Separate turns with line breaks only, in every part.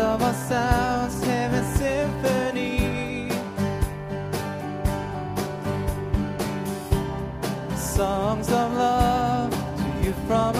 of our symphony. Songs of love to you from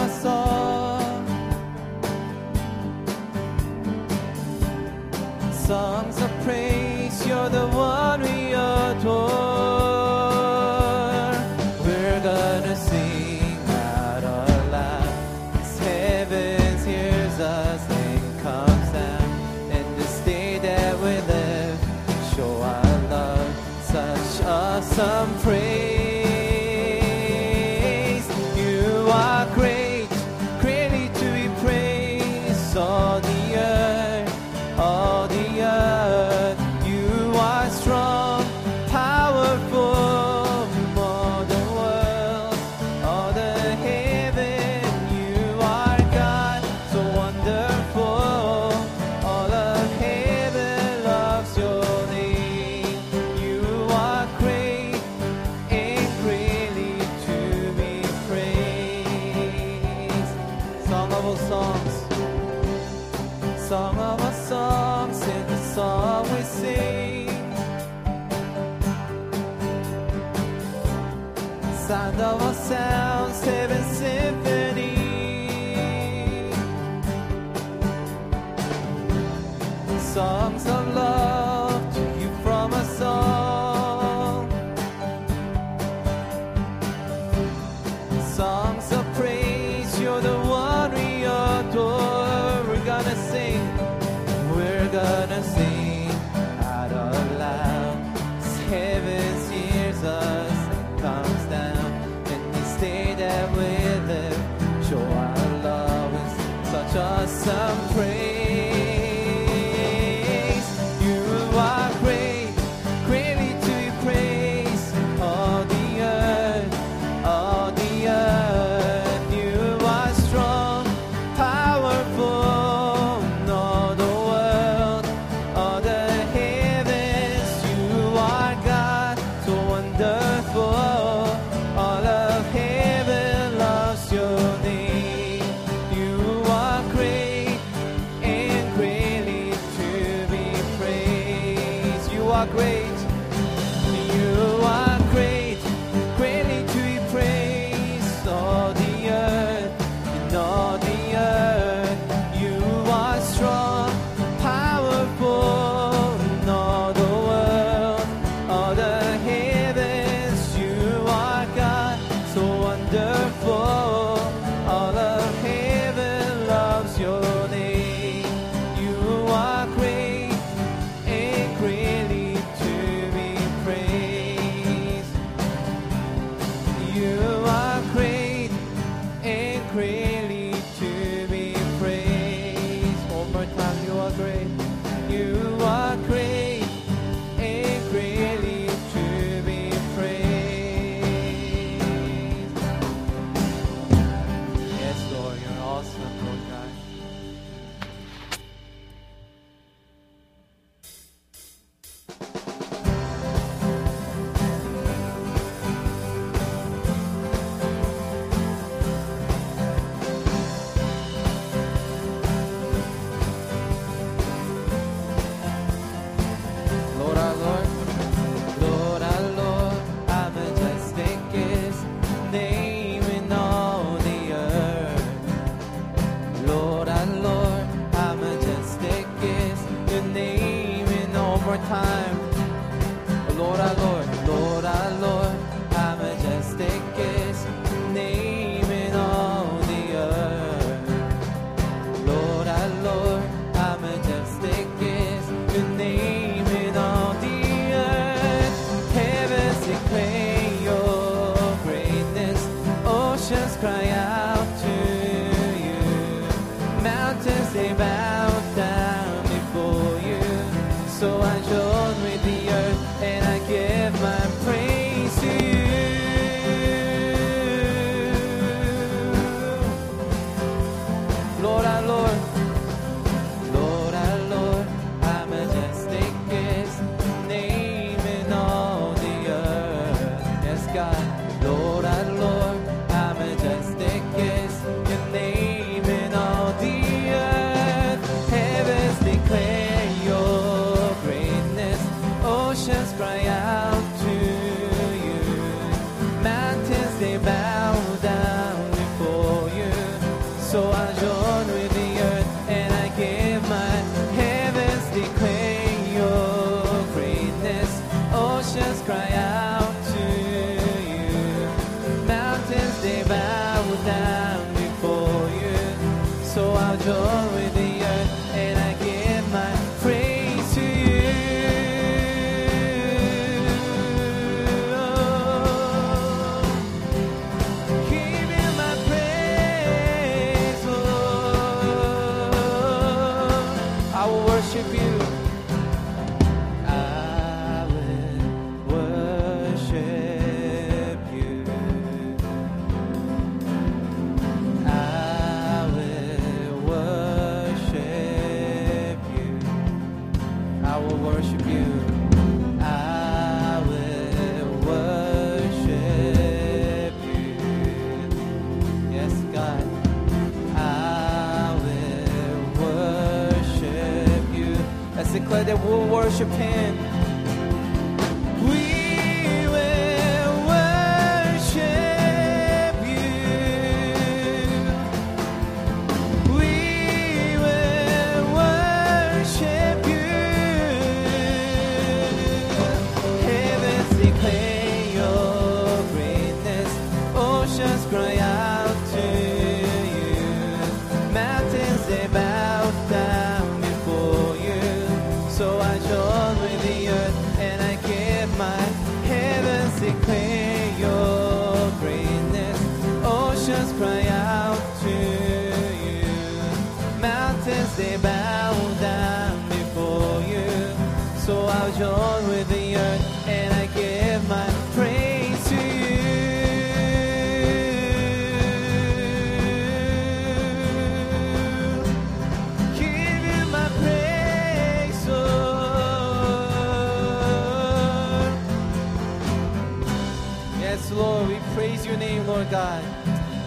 songs of love. crazy. more time. Lord, our Lord. Yes, Lord, we praise your name, Lord God.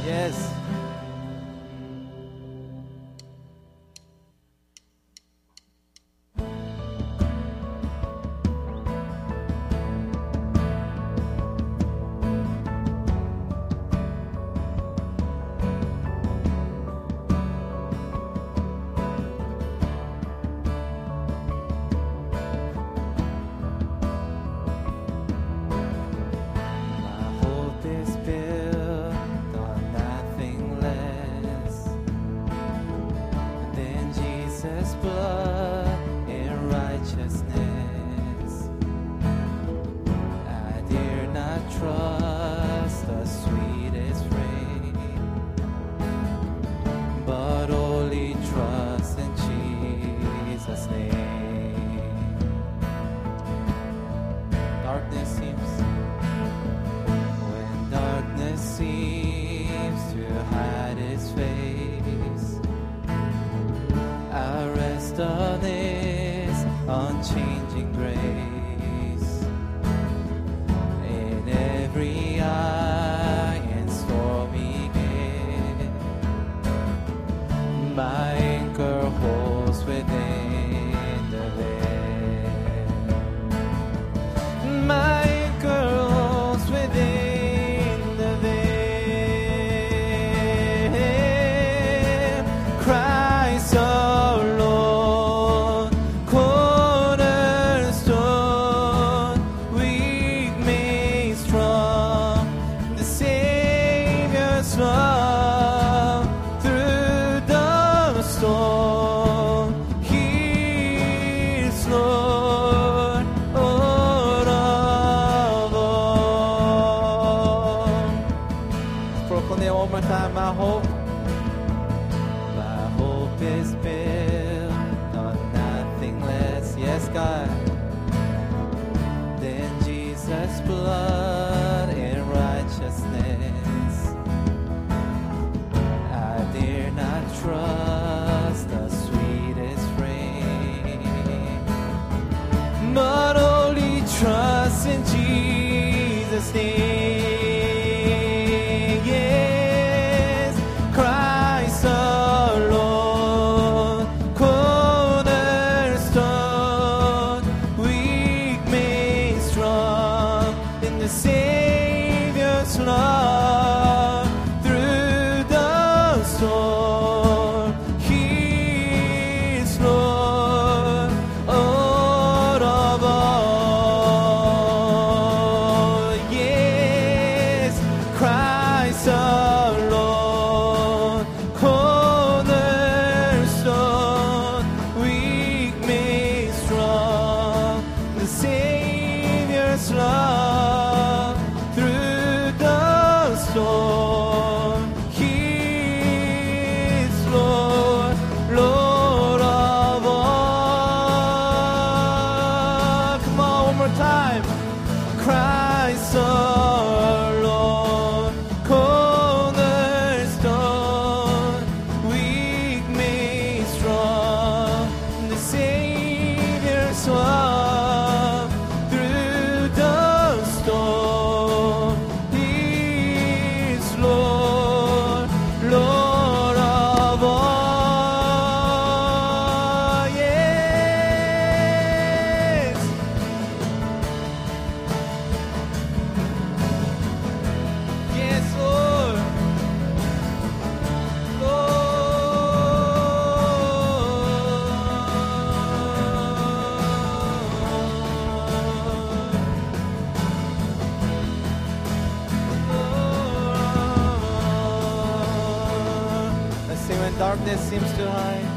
Yes. darkness seems to hide.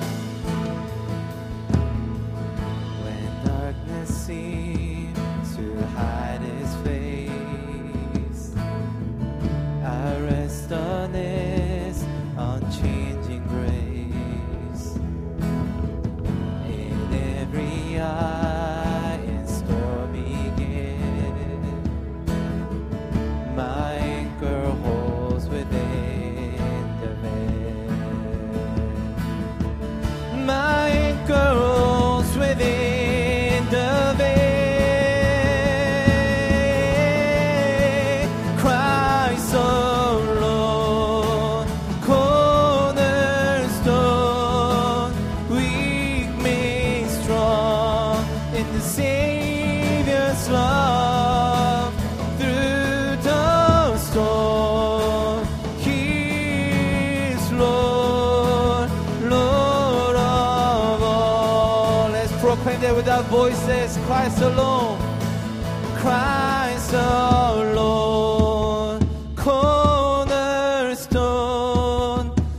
our voices, Christ alone, Christ alone. Cornerstone,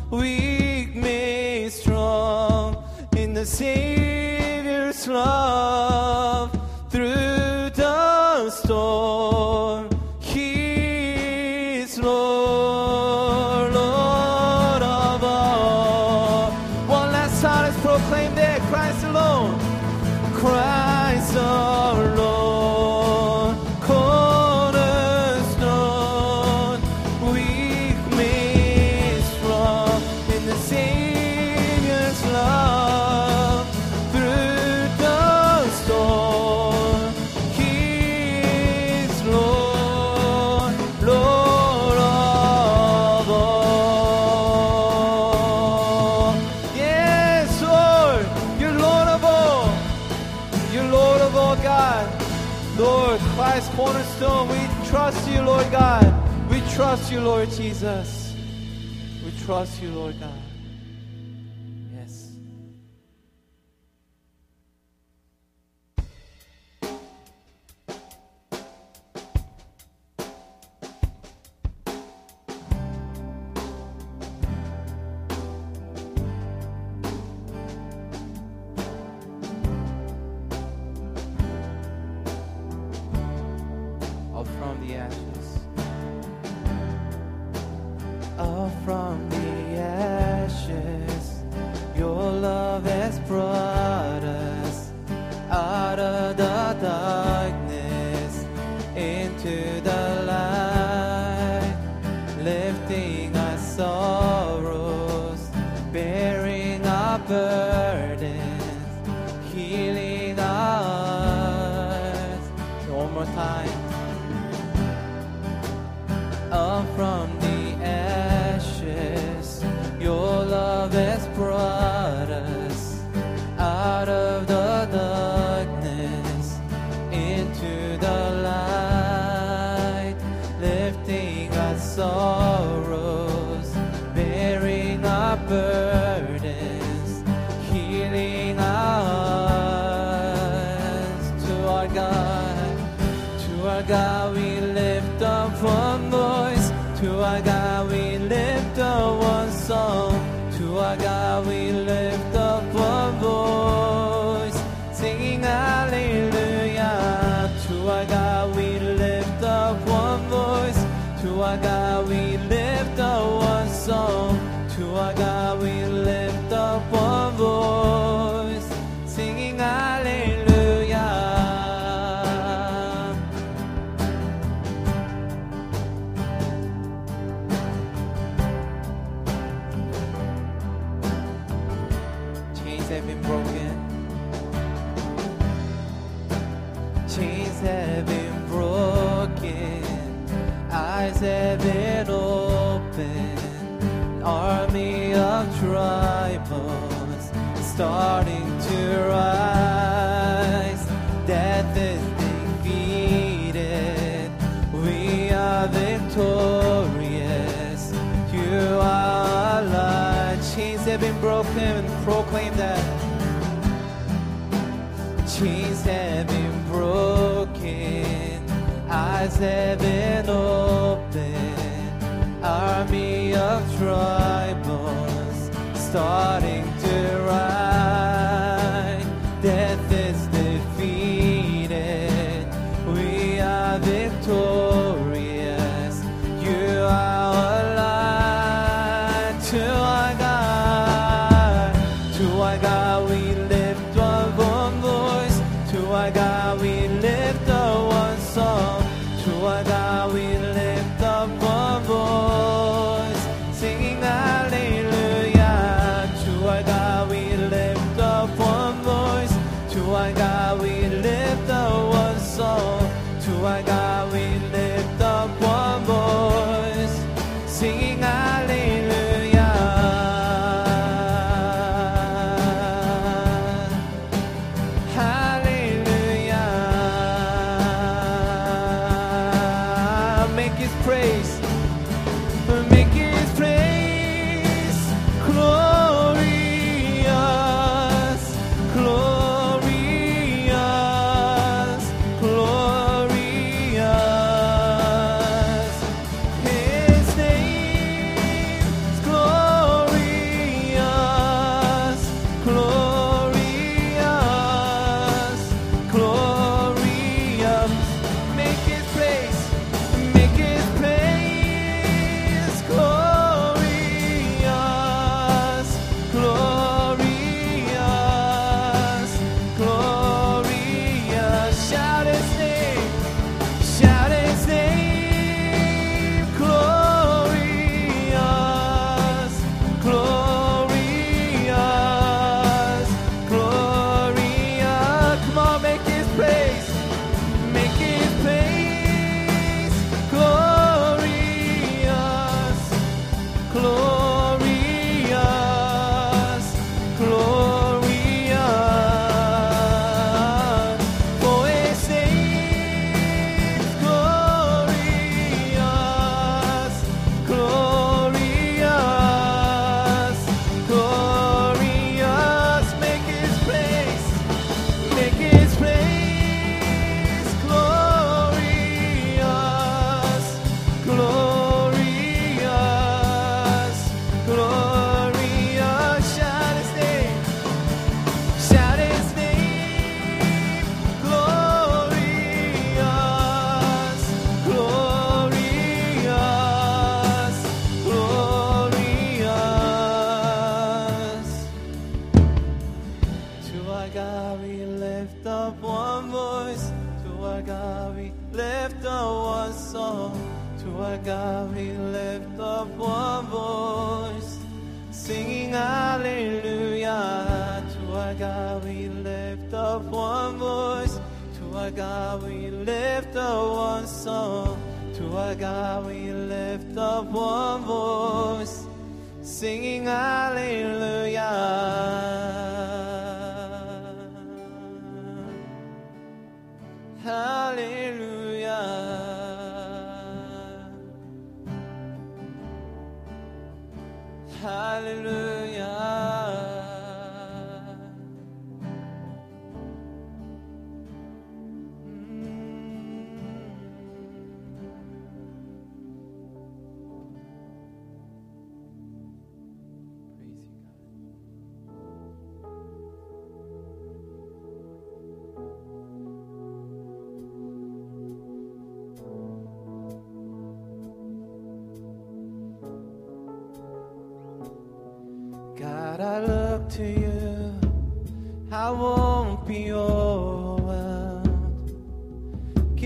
weak made strong in the Savior's love through the storm. He is Lord, Lord of all. One last time, proclaim that Christ alone. Christ our Lord. you, Lord Jesus. We trust you, Lord God. Been opened. Army of tribals starting to rise.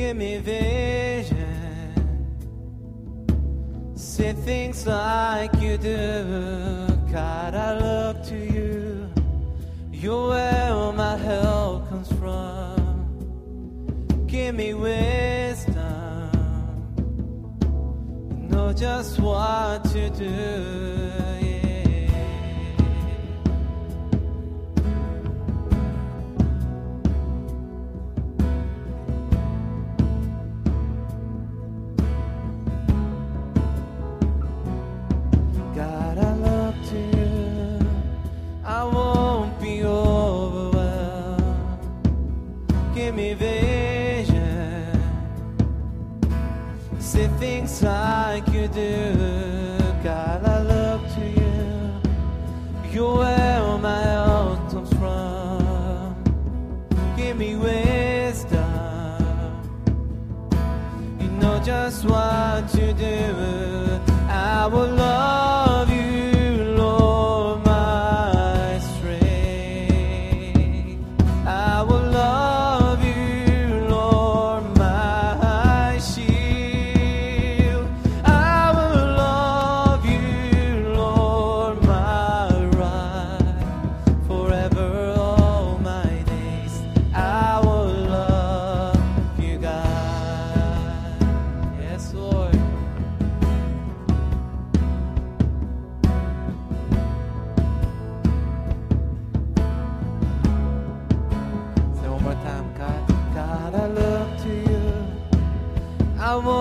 give me vision. See things like you do. God, I look to you. You're where my help comes from. Give me wisdom. Know just what to do. you do, God, I look to you. You're where my hope comes from. Give me wisdom. You know just what to do. I will love. amor.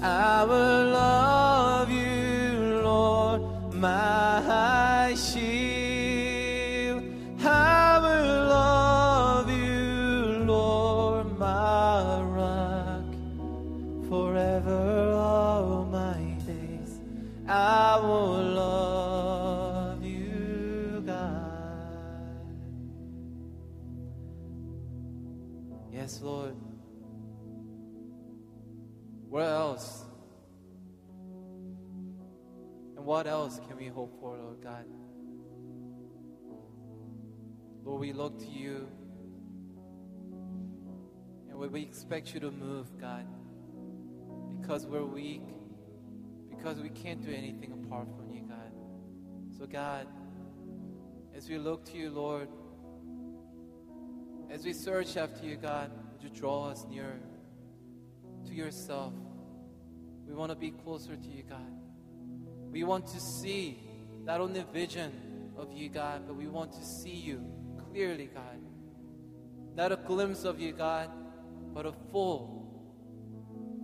I will look to you. And we expect you to move, God, because we're weak, because we can't do anything apart from you, God. So, God, as we look to you, Lord, as we search after you, God, would you draw us nearer to yourself? We want to be closer to you, God. We want to see not only vision of you, God, but we want to see you clearly, God. Not a glimpse of you, God, but a full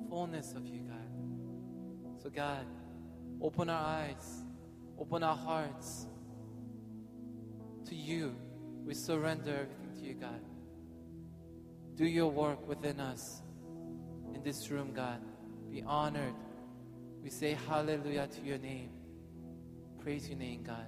fullness of you, God. So, God, open our eyes, open our hearts to you. We surrender everything to you, God. Do your work within us in this room, God. Be honored. We say hallelujah to your name. Praise your name, God.